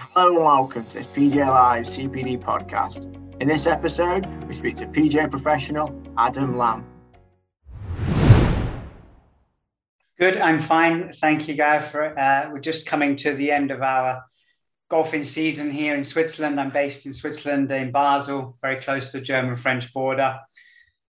Hello and welcome to this PGA Live CPD podcast. In this episode, we speak to PGA professional Adam Lamb. Good, I'm fine. Thank you, Guy. For uh, we're just coming to the end of our golfing season here in Switzerland. I'm based in Switzerland, in Basel, very close to the German-French border.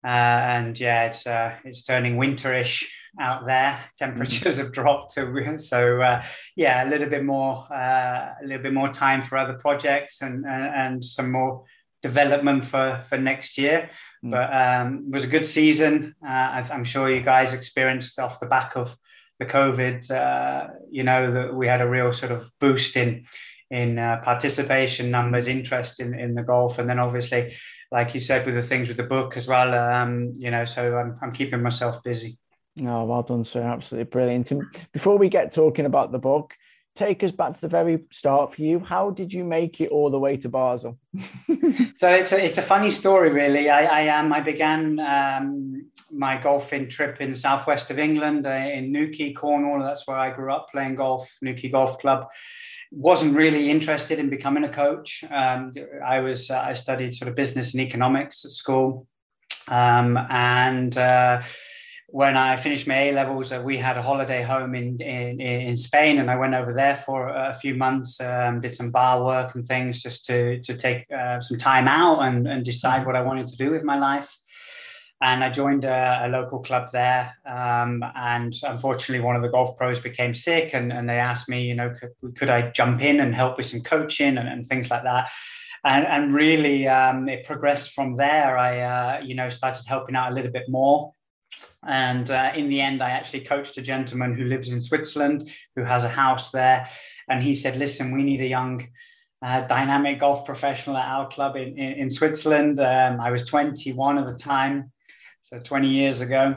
Uh, and yeah, it's uh, it's turning winterish out there. Temperatures mm-hmm. have dropped, so uh, yeah, a little bit more, uh, a little bit more time for other projects and and, and some more development for for next year. Mm. But um, it was a good season. Uh, I'm sure you guys experienced off the back of the COVID. Uh, you know that we had a real sort of boost in in uh, participation numbers, interest in, in the golf, and then obviously, like you said, with the things with the book as well. Um, you know, so I'm I'm keeping myself busy. Oh, well done, sir! Absolutely brilliant. And before we get talking about the book, take us back to the very start for you. How did you make it all the way to Basel? so it's a, it's a funny story, really. I, I um, I began um, my golfing trip in the southwest of England, uh, in Newquay, Cornwall. That's where I grew up playing golf, Newquay Golf Club wasn't really interested in becoming a coach. Um, I was uh, I studied sort of business and economics at school, um, and uh, when I finished my A levels, uh, we had a holiday home in, in, in Spain, and I went over there for a few months, um, did some bar work and things just to to take uh, some time out and, and decide what I wanted to do with my life and I joined a, a local club there. Um, and unfortunately, one of the golf pros became sick, and, and they asked me, you know, could, could I jump in and help with some coaching and, and things like that. And, and really, um, it progressed from there. I, uh, you know, started helping out a little bit more. And uh, in the end, I actually coached a gentleman who lives in Switzerland, who has a house there. And he said, listen, we need a young, uh, dynamic golf professional at our club in, in, in Switzerland. Um, I was 21 at the time so 20 years ago.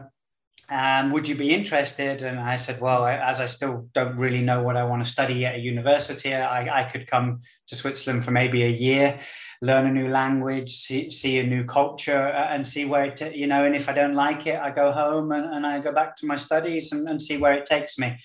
Um, would you be interested? And I said, well, I, as I still don't really know what I want to study at a university, I, I could come to Switzerland for maybe a year, learn a new language, see, see a new culture, uh, and see where it, you know, and if I don't like it, I go home and, and I go back to my studies and, and see where it takes me.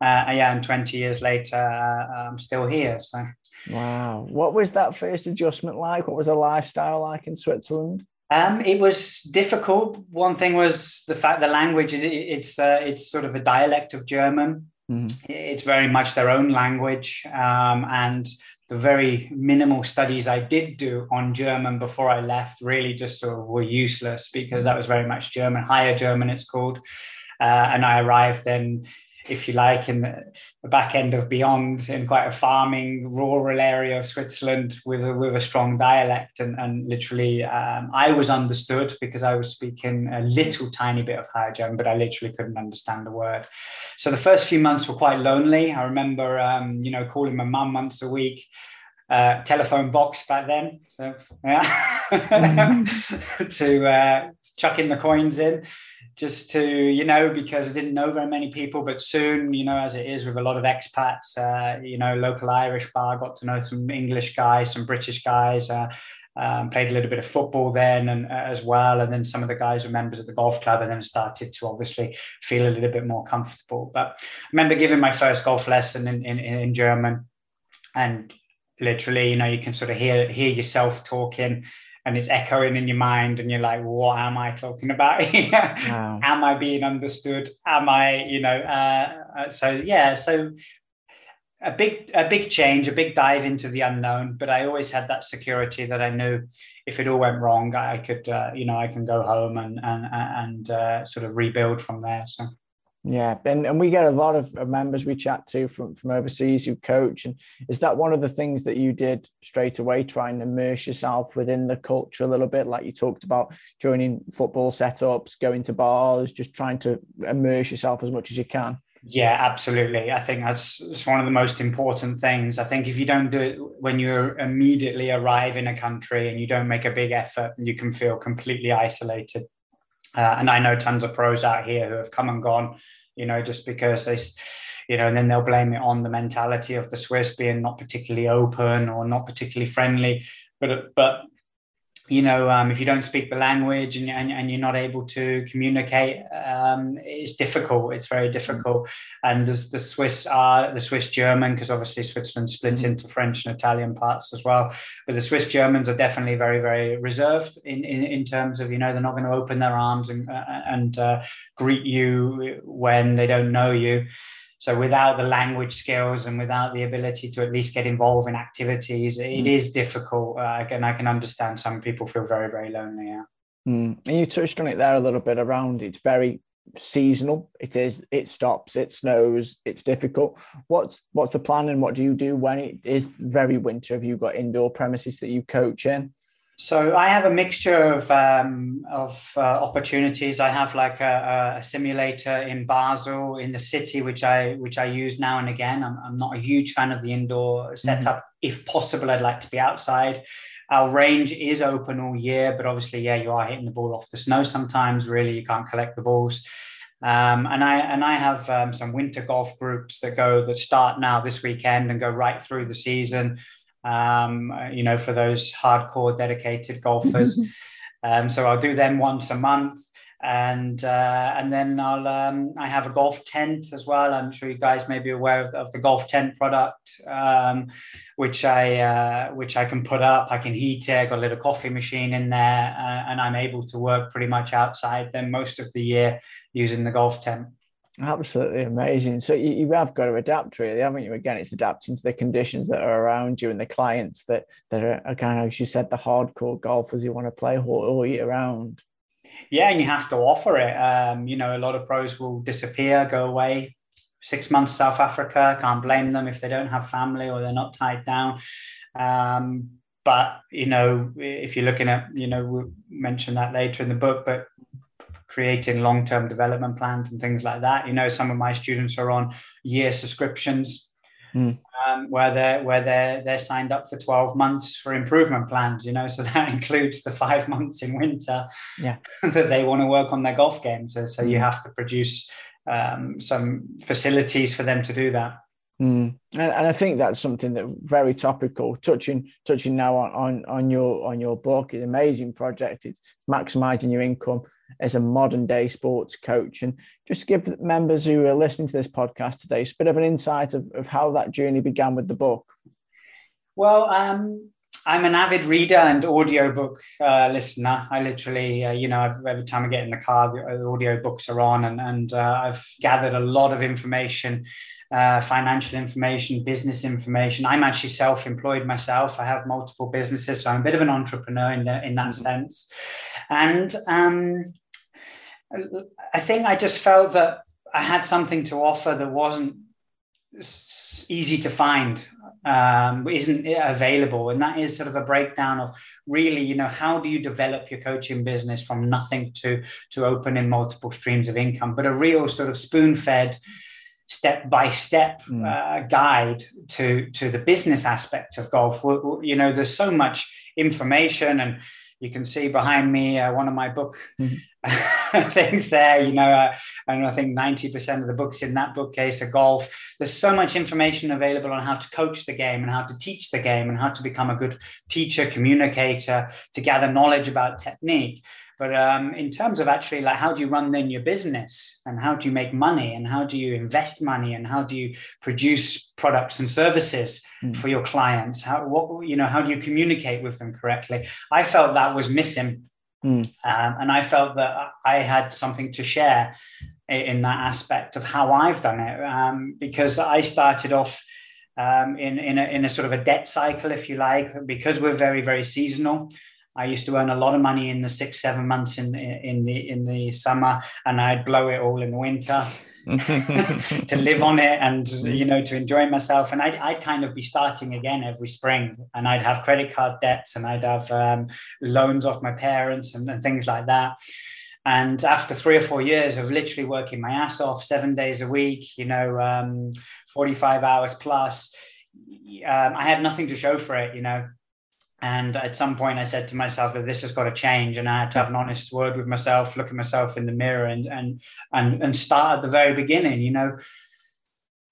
Uh, yeah, and 20 years later, uh, I'm still here. So, wow. What was that first adjustment like? What was the lifestyle like in Switzerland? Um, it was difficult. One thing was the fact the language is it's uh, it's sort of a dialect of German. Mm-hmm. It's very much their own language, um, and the very minimal studies I did do on German before I left really just sort of were useless because that was very much German, higher German it's called. Uh, and I arrived then if you like, in the, back end of Beyond, in quite a farming, rural area of Switzerland with a, with a strong dialect. And, and literally, um, I was understood because I was speaking a little tiny bit of Higher German, but I literally couldn't understand the word. So the first few months were quite lonely. I remember, um, you know, calling my mum once a week. Uh, telephone box back then, so yeah, mm-hmm. to uh, chuck in the coins in just to you know because I didn't know very many people, but soon you know as it is with a lot of expats, uh, you know local Irish bar, got to know some English guys, some British guys. Uh, um, played a little bit of football then and uh, as well, and then some of the guys were members of the golf club, and then started to obviously feel a little bit more comfortable. But I remember giving my first golf lesson in in, in German, and literally, you know, you can sort of hear hear yourself talking and it's echoing in your mind and you're like what am i talking about wow. am i being understood? Am i you know uh, uh, so yeah so a big a big change a big dive into the unknown but i always had that security that i knew if it all went wrong i could uh, you know i can go home and and and uh, sort of rebuild from there so yeah, and, and we get a lot of members we chat to from, from overseas who coach. And is that one of the things that you did straight away, trying to immerse yourself within the culture a little bit? Like you talked about joining football setups, going to bars, just trying to immerse yourself as much as you can. Yeah, absolutely. I think that's, that's one of the most important things. I think if you don't do it when you immediately arrive in a country and you don't make a big effort, you can feel completely isolated. Uh, and I know tons of pros out here who have come and gone, you know, just because they, you know, and then they'll blame it on the mentality of the Swiss being not particularly open or not particularly friendly. But but you know, um, if you don't speak the language and, and, and you're not able to communicate, um, it's difficult. It's very difficult. And the, the Swiss are the Swiss German, because obviously Switzerland split mm-hmm. into French and Italian parts as well. But the Swiss Germans are definitely very, very reserved in, in, in terms of, you know, they're not going to open their arms and, uh, and uh, greet you when they don't know you. So without the language skills and without the ability to at least get involved in activities, it mm. is difficult. Uh, and I can understand some people feel very, very lonely. Yeah. Mm. And you touched on it there a little bit around it's very seasonal. It is. It stops. It snows. It's difficult. What's what's the plan and what do you do when it is very winter? Have you got indoor premises that you coach in? So I have a mixture of um, of uh, opportunities. I have like a, a, simulator in Basel in the city, which I which I use now and again. I'm, I'm not a huge fan of the indoor setup. Mm-hmm. If possible, I'd like to be outside. Our range is open all year, but obviously, yeah, you are hitting the ball off the snow sometimes. Really, you can't collect the balls. Um, and I and I have um, some winter golf groups that go that start now this weekend and go right through the season um, you know, for those hardcore dedicated golfers. um, so I'll do them once a month. And uh, and then I'll um, I have a golf tent as well. I'm sure you guys may be aware of, of the golf tent product, um, which I uh, which I can put up. I can heat it. I've got a little coffee machine in there, uh, and I'm able to work pretty much outside then most of the year using the golf tent. Absolutely amazing. So you, you, have got to adapt, really, haven't you? Again, it's adapting to the conditions that are around you and the clients that that are, kind of, as you said, the hardcore golfers you want to play all, all year round. Yeah, and you have to offer it. Um, you know, a lot of pros will disappear, go away, six months South Africa. Can't blame them if they don't have family or they're not tied down. Um, but you know, if you're looking at, you know, we'll mention that later in the book, but creating long-term development plans and things like that. You know, some of my students are on year subscriptions mm. um, where they're where they're they're signed up for 12 months for improvement plans, you know, so that includes the five months in winter yeah. that they want to work on their golf games. So, so you hmm. have to produce um, some facilities for them to do that. Mm. And, and, I think that's something that very topical. Touching touching now on, on on your on your book, an amazing project. It's maximizing your income as a modern day sports coach. And just give members who are listening to this podcast today a bit of an insight of, of how that journey began with the book. Well, um, I'm an avid reader and audiobook uh, listener. I literally, uh, you know, every time I get in the car, the, the audio books are on, and, and uh, I've gathered a lot of information, uh, financial information, business information. I'm actually self-employed myself. I have multiple businesses, so I'm a bit of an entrepreneur in, the, in that mm-hmm. sense. And um, I think I just felt that I had something to offer that wasn't easy to find, um, isn't available, and that is sort of a breakdown of really, you know, how do you develop your coaching business from nothing to to opening multiple streams of income, but a real sort of spoon-fed step by step mm. uh, guide to to the business aspect of golf you know there's so much information and you can see behind me uh, one of my book mm-hmm. things there. You know, uh, and I think 90% of the books in that bookcase are golf. There's so much information available on how to coach the game and how to teach the game and how to become a good teacher, communicator, to gather knowledge about technique. But um, in terms of actually like how do you run then your business and how do you make money and how do you invest money and how do you produce products and services mm. for your clients? How what you know how do you communicate with them correctly? I felt that was missing, mm. um, and I felt that I had something to share in that aspect of how I've done it um, because I started off. Um, in in a, in a sort of a debt cycle, if you like, because we're very very seasonal. I used to earn a lot of money in the six, seven months in in the in the summer, and I'd blow it all in the winter to live on it and you know to enjoy myself. And I'd, I'd kind of be starting again every spring, and I'd have credit card debts, and I'd have um, loans off my parents and, and things like that. And after three or four years of literally working my ass off seven days a week, you know, um, 45 hours plus, um, I had nothing to show for it, you know. And at some point, I said to myself that this has got to change, and I had to have an honest word with myself, look at myself in the mirror, and and and and start at the very beginning. You know,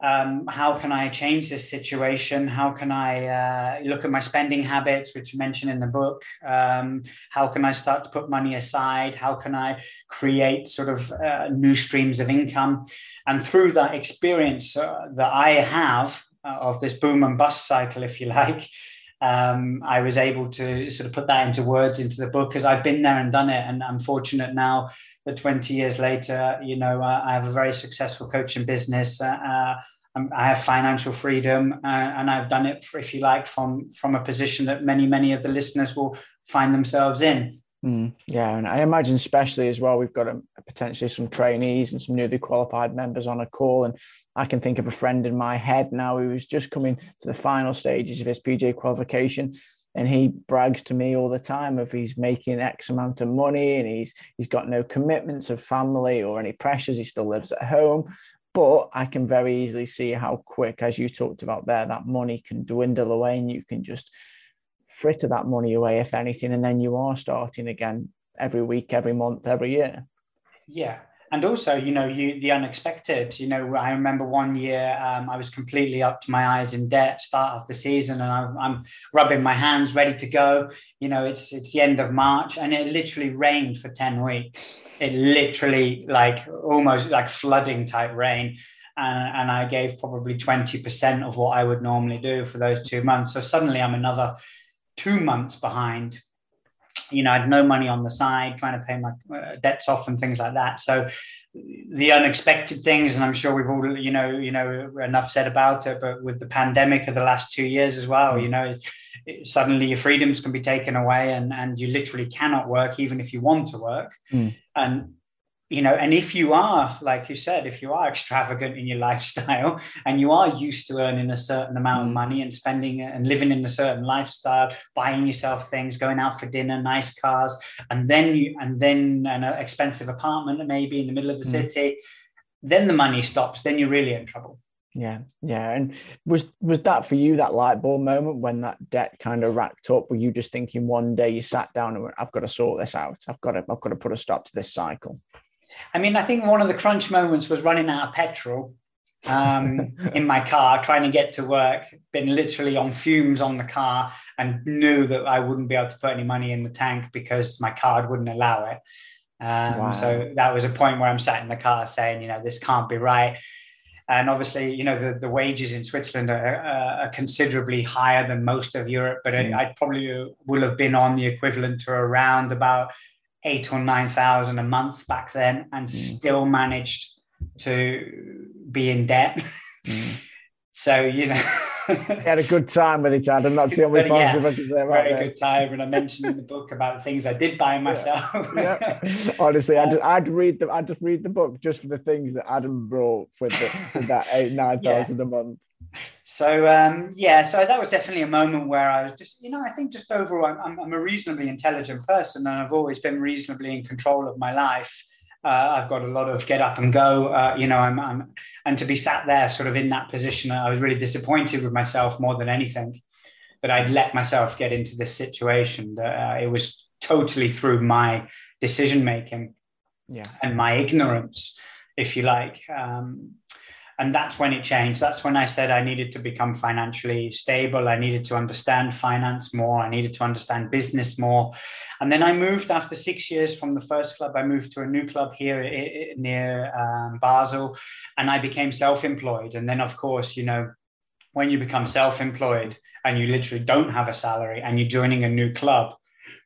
um, how can I change this situation? How can I uh, look at my spending habits, which you mentioned in the book? Um, how can I start to put money aside? How can I create sort of uh, new streams of income? And through that experience uh, that I have uh, of this boom and bust cycle, if you like, um, I was able to sort of put that into words into the book because I've been there and done it. And I'm fortunate now that 20 years later, you know, I have a very successful coaching business. Uh, uh I have financial freedom, uh, and I've done it, for, if you like, from from a position that many many of the listeners will find themselves in. Mm, yeah, and I imagine especially as well, we've got a, a potentially some trainees and some newly qualified members on a call, and I can think of a friend in my head now who was just coming to the final stages of his PGA qualification, and he brags to me all the time of he's making X amount of money and he's he's got no commitments of family or any pressures. He still lives at home, but I can very easily see how quick, as you talked about there, that money can dwindle away, and you can just fritter that money away, if anything, and then you are starting again every week, every month, every year. Yeah. And also, you know, you the unexpected. You know, I remember one year um, I was completely up to my eyes in debt, start of the season, and I'm, I'm rubbing my hands, ready to go. You know, it's it's the end of March, and it literally rained for ten weeks. It literally like almost like flooding type rain and, and I gave probably 20% of what I would normally do for those two months. So suddenly I'm another two months behind. You know, I had no money on the side, trying to pay my uh, debts off and things like that. So the unexpected things, and I'm sure we've all, you know, you know, enough said about it. But with the pandemic of the last two years as well, you know, it, suddenly your freedoms can be taken away, and and you literally cannot work even if you want to work. Mm. And you know and if you are like you said if you are extravagant in your lifestyle and you are used to earning a certain amount of mm. money and spending and living in a certain lifestyle buying yourself things going out for dinner nice cars and then you and then an expensive apartment maybe in the middle of the mm. city then the money stops then you're really in trouble yeah yeah and was was that for you that light bulb moment when that debt kind of racked up were you just thinking one day you sat down and went i've got to sort this out i've got to i've got to put a stop to this cycle I mean, I think one of the crunch moments was running out of petrol um, in my car, trying to get to work, been literally on fumes on the car, and knew that I wouldn't be able to put any money in the tank because my card wouldn't allow it. Um, wow. So that was a point where I'm sat in the car saying, you know, this can't be right. And obviously, you know, the, the wages in Switzerland are, are considerably higher than most of Europe, but mm. I, I probably will have been on the equivalent to around about eight or nine thousand a month back then, and mm. still managed to be in debt. Mm. so you know, he had a good time with it, Adam. That's the only positive yeah, I can say about Very good time, and I mentioned in the book about the things I did buy myself. Yeah. yeah. Honestly, I'd, I'd read the I'd just read the book just for the things that Adam brought with, the, with that eight nine thousand yeah. a month so um, yeah, so that was definitely a moment where I was just, you know, I think just overall, I'm, I'm a reasonably intelligent person, and I've always been reasonably in control of my life. Uh, I've got a lot of get up and go, uh, you know, I'm, I'm, and to be sat there sort of in that position, I was really disappointed with myself more than anything that I'd let myself get into this situation. That uh, it was totally through my decision making, yeah, and my ignorance, if you like. Um, and that's when it changed. That's when i said i needed to become financially stable. I needed to understand finance more. I needed to understand business more. And then i moved after six years from the first club. I moved to a new club here near um, basel and i became self-employed. And then of course you know when you become self-employed and you literally don't have a salary and you're joining a new club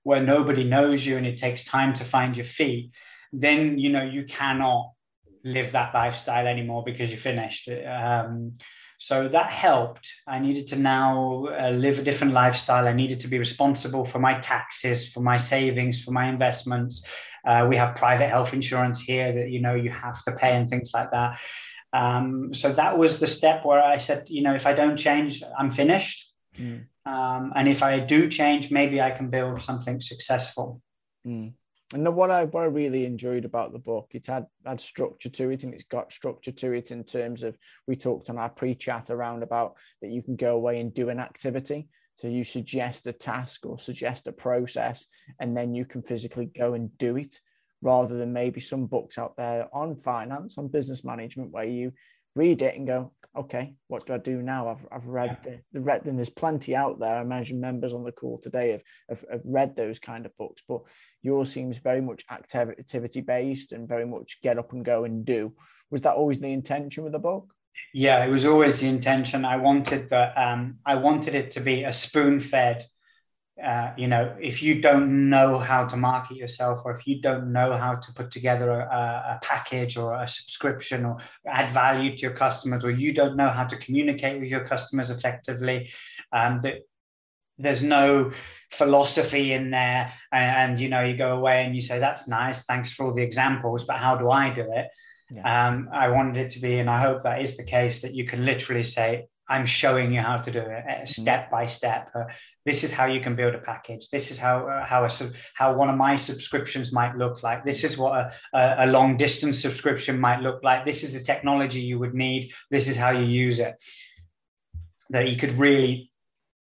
where nobody knows you and it takes time to find your feet then you know you cannot live that lifestyle anymore because you're finished. Um, so that helped. I needed to now uh, live a different lifestyle. I needed to be responsible for my taxes, for my savings, for my investments. Uh, we have private health insurance here that you know you have to pay and things like that. Um, so that was the step where I said, you know, if I don't change, I'm finished. Mm. Um, and if I do change, maybe I can build something successful. Mm and the, what I what I really enjoyed about the book, it had had structure to it, and it's got structure to it in terms of we talked on our pre-chat around about that you can go away and do an activity. So you suggest a task or suggest a process, and then you can physically go and do it, rather than maybe some books out there on finance, on business management, where you read it and go, okay, what do I do now? I've, I've read the, the read, and there's plenty out there. I imagine members on the call today have, have, have read those kind of books, but yours seems very much activity based and very much get up and go and do. Was that always the intention with the book? Yeah, it was always the intention. I wanted the um, I wanted it to be a spoon fed uh, you know, if you don't know how to market yourself, or if you don't know how to put together a, a, package or a subscription or add value to your customers, or you don't know how to communicate with your customers effectively, um, that there's no philosophy in there. And, and, you know, you go away and you say, "That's nice, thanks for all the examples," but how do I do it? Yeah. Um, I wanted it to be, and I hope that is the case, that you can literally say, I'm showing you how to do it uh, step by step. Uh, this is how you can build a package. This is how uh, how a how one of my subscriptions might look like. This is what a, a long distance subscription might look like. This is the technology you would need. This is how you use it. That you could really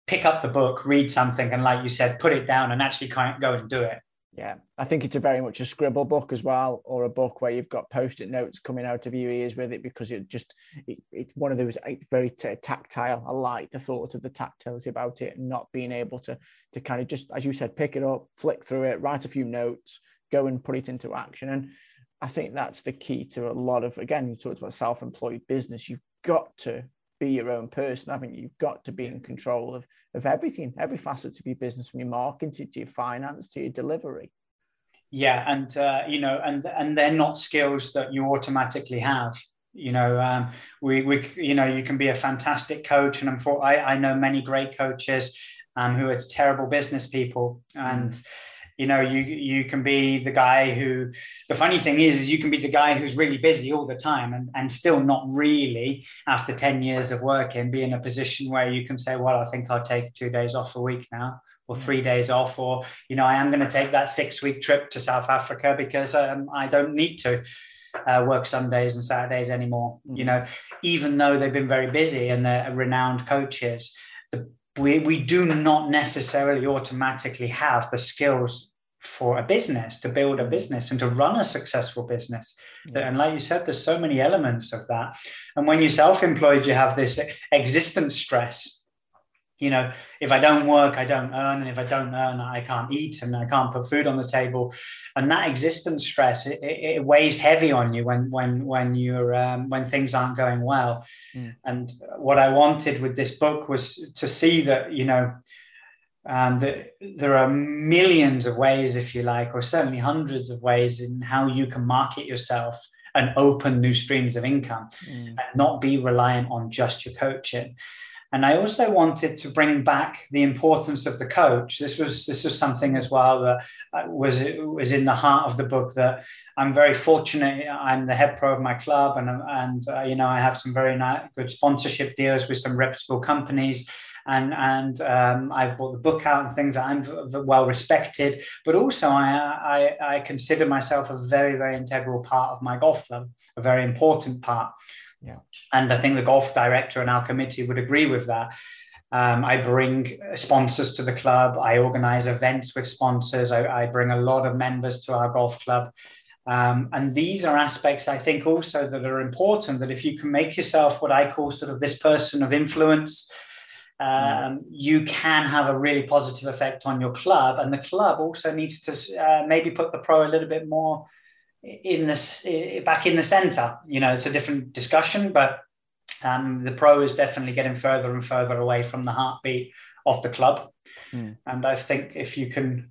pick up the book, read something, and like you said, put it down and actually kind of go and do it. Yeah, I think it's a very much a scribble book as well, or a book where you've got post-it notes coming out of your ears with it because it just it, it's one of those very t- tactile. I like the thought of the tactility about it, and not being able to to kind of just as you said, pick it up, flick through it, write a few notes, go and put it into action. And I think that's the key to a lot of again, you talked about self-employed business. You've got to be your own person, haven't you? You've got to be in control of, of everything, every facet of your business, from your marketing to your finance to your delivery. Yeah, and uh, you know, and and they're not skills that you automatically have. You know, um, we we you know you can be a fantastic coach, and I'm for I, I know many great coaches um, who are terrible business people, and mm you know you you can be the guy who the funny thing is, you can be the guy who's really busy all the time and, and still not really after 10 years of working be in a position where you can say well i think i'll take two days off a week now or mm. three days off or you know i am going to take that six week trip to south africa because um, i don't need to uh, work sundays and saturdays anymore you mm. know even though they've been very busy and they're renowned coaches the we, we do not necessarily automatically have the skills for a business to build a business and to run a successful business yeah. and like you said there's so many elements of that and when you're self-employed you have this existence stress you know if i don't work i don't earn and if i don't earn i can't eat and i can't put food on the table and that existence stress it, it, weighs heavy on you when when when you're um, when things aren't going well mm. and what i wanted with this book was to see that you know um, that there are millions of ways if you like or certainly hundreds of ways in how you can market yourself and open new streams of income mm. and not be reliant on just your coaching and I also wanted to bring back the importance of the coach. This was this was something as well that uh, was was in the heart of the book. That I'm very fortunate. I'm the head pro of my club, and and uh, you know I have some very nice, good sponsorship deals with some reputable companies. And, and um, I've bought the book out and things. I'm well respected, but also I, I, I consider myself a very, very integral part of my golf club, a very important part. Yeah. And I think the golf director and our committee would agree with that. Um, I bring sponsors to the club. I organize events with sponsors. I, I bring a lot of members to our golf club. Um, and these are aspects I think also that are important that if you can make yourself what I call sort of this person of influence, um, you can have a really positive effect on your club. And the club also needs to uh, maybe put the pro a little bit more in this back in the center. You know, it's a different discussion, but um, the pro is definitely getting further and further away from the heartbeat of the club. Mm. And I think if you can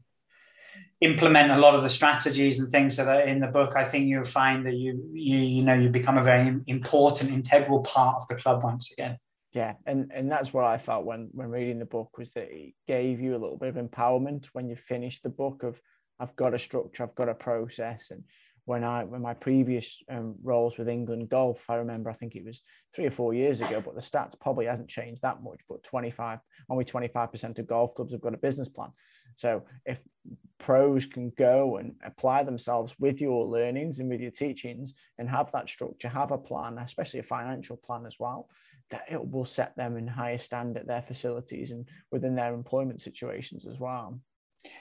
implement a lot of the strategies and things that are in the book, I think you'll find that you you you know you become a very important integral part of the club once again. Yeah, and and that's what I felt when when reading the book was that it gave you a little bit of empowerment when you finished the book of I've got a structure, I've got a process, and when I when my previous um, roles with England Golf, I remember I think it was three or four years ago, but the stats probably hasn't changed that much. But 25, only 25% of golf clubs have got a business plan. So if pros can go and apply themselves with your learnings and with your teachings and have that structure, have a plan, especially a financial plan as well, that it will set them in higher stand at their facilities and within their employment situations as well.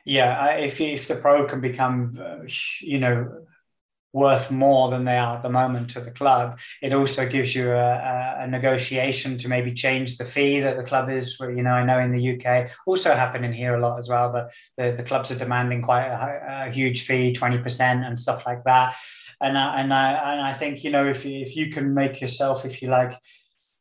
Yeah, if if the pro can become, uh, you know, worth more than they are at the moment to the club. It also gives you a, a, negotiation to maybe change the fee that the club is. You know, I know in the UK, also happening here a lot as well. But the, the clubs are demanding quite a, a huge fee, twenty percent, and stuff like that. And I, and I and I think you know if if you can make yourself, if you like,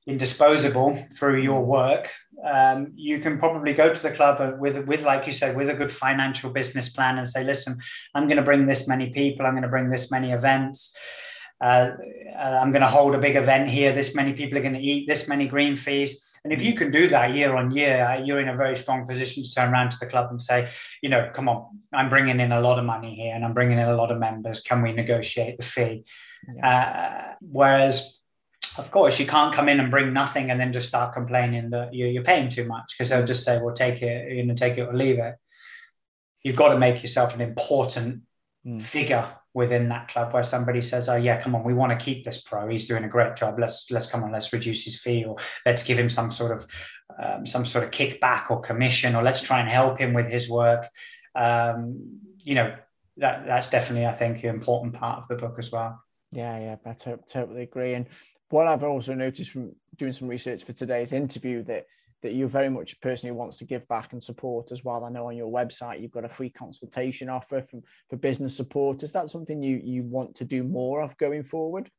indisposable through your work, um, you can probably go to the club with, with, like you said, with a good financial business plan and say, listen, I'm going to bring this many people, I'm going to bring this many events. Uh, uh, I'm going to hold a big event here. This many people are going to eat this many green fees. And if you can do that year on year, uh, you're in a very strong position to turn around to the club and say, you know, come on, I'm bringing in a lot of money here and I'm bringing in a lot of members. Can we negotiate the fee? Yeah. Uh, whereas of course you can't come in and bring nothing and then just start complaining that you're, paying too much because they'll just say well take it you know take it or leave it. You've got to make yourself an important mm. figure within that club where somebody says oh yeah come on we want to keep this pro. He's doing a great job. Let's let's come on let's reduce his fee or let's give him some sort of um, some sort of kickback or commission or let's try and help him with his work. Um, you know that that's definitely i think an important part of the book as well yeah yeah i totally agree and what I've also noticed from doing some research for today's interview that that you're very much a person who wants to give back and support as well. I know on your website you've got a free consultation offer from for business support. Is that something you you want to do more of going forward?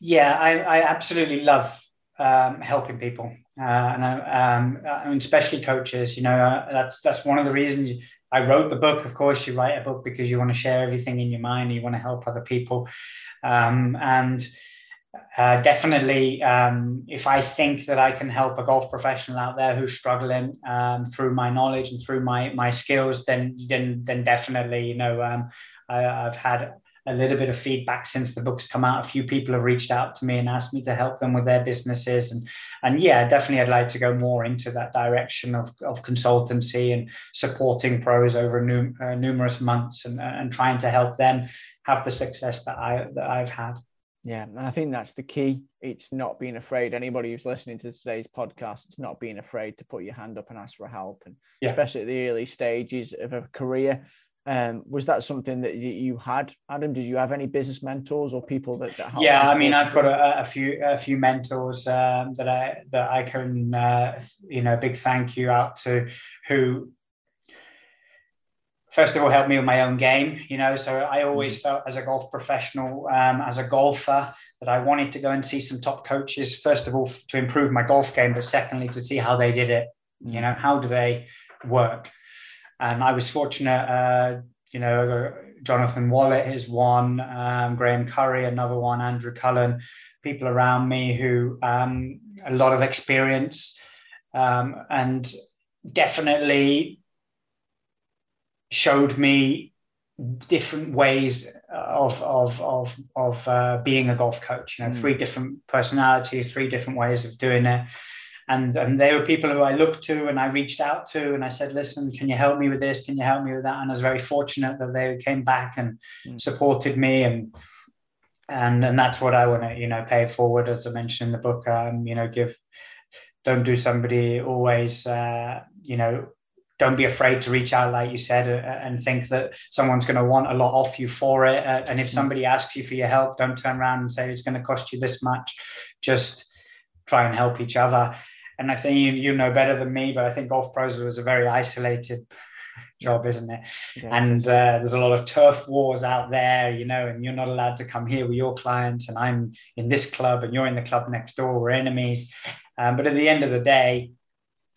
Yeah, I, I absolutely love um, helping people, uh, and I, um, mean, especially coaches. You know, uh, that's that's one of the reasons I wrote the book. Of course, you write a book because you want to share everything in your mind. You want to help other people, um, and uh, definitely, um, if I think that I can help a golf professional out there who's struggling um, through my knowledge and through my my skills, then then then definitely, you know, um, I, have had a little bit of feedback since the book's come out. A few people have reached out to me and asked me to help them with their businesses, and and yeah, definitely, I'd like to go more into that direction of, of consultancy and supporting pros over num- uh, numerous months and and trying to help them have the success that I that I've had. Yeah, and I think that's the key. It's not being afraid. Anybody who's listening to today's podcast, it's not being afraid to put your hand up and ask for help, and yeah. especially at the early stages of a career. Um, was that something that you had, Adam? Did you have any business mentors or people that? that yeah, I mean, I've got a, a, few a few mentors um, that I that I can uh, you know big thank you out to who first of all helped me with my own game you know so i always mm. felt as a golf professional um, as a golfer that i wanted to go and see some top coaches first of all to improve my golf game but secondly to see how they did it you know how do they work and i was fortunate uh, you know jonathan wallet is one um, graham curry another one andrew cullen people around me who um, a lot of experience um, and definitely showed me different ways of of of of uh, being a golf coach. You know, mm. three different personalities, three different ways of doing it. And, and they were people who I looked to and I reached out to and I said, listen, can you help me with this? Can you help me with that? And I was very fortunate that they came back and mm. supported me and and and that's what I want to you know pay forward as I mentioned in the book. Um, you know, give don't do somebody always uh, you know don't be afraid to reach out, like you said, uh, and think that someone's going to want a lot off you for it. Uh, and if mm. somebody asks you for your help, don't turn around and say it's going to cost you this much. Just try and help each other. And I think you, you know better than me, but I think golf pros was a very isolated job, isn't it? Yeah, and uh, there's a lot of turf wars out there, you know, and you're not allowed to come here with your clients, and I'm in this club, and you're in the club next door. We're enemies. Um, but at the end of the day,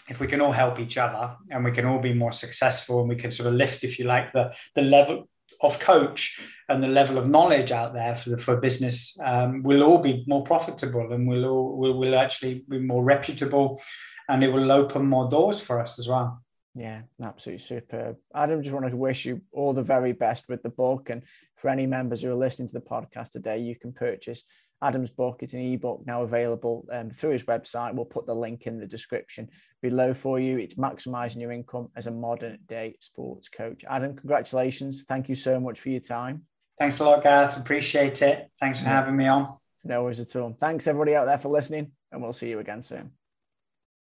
if we can all help each other and we can all be more successful and we can sort of lift, if you like, the, the level of coach and the level of knowledge out there for the, for business, um, we'll all be more profitable and we'll all we'll, we'll actually be more reputable and it will open more doors for us as well. Yeah, absolutely superb. Adam, just wanted to wish you all the very best with the book. And for any members who are listening to the podcast today, you can purchase Adam's book. It's an ebook now available um, through his website. We'll put the link in the description below for you. It's maximizing your income as a modern day sports coach. Adam, congratulations. Thank you so much for your time. Thanks a lot, Gareth. Appreciate it. Thanks for having me on. No worries at all. Thanks, everybody out there, for listening, and we'll see you again soon.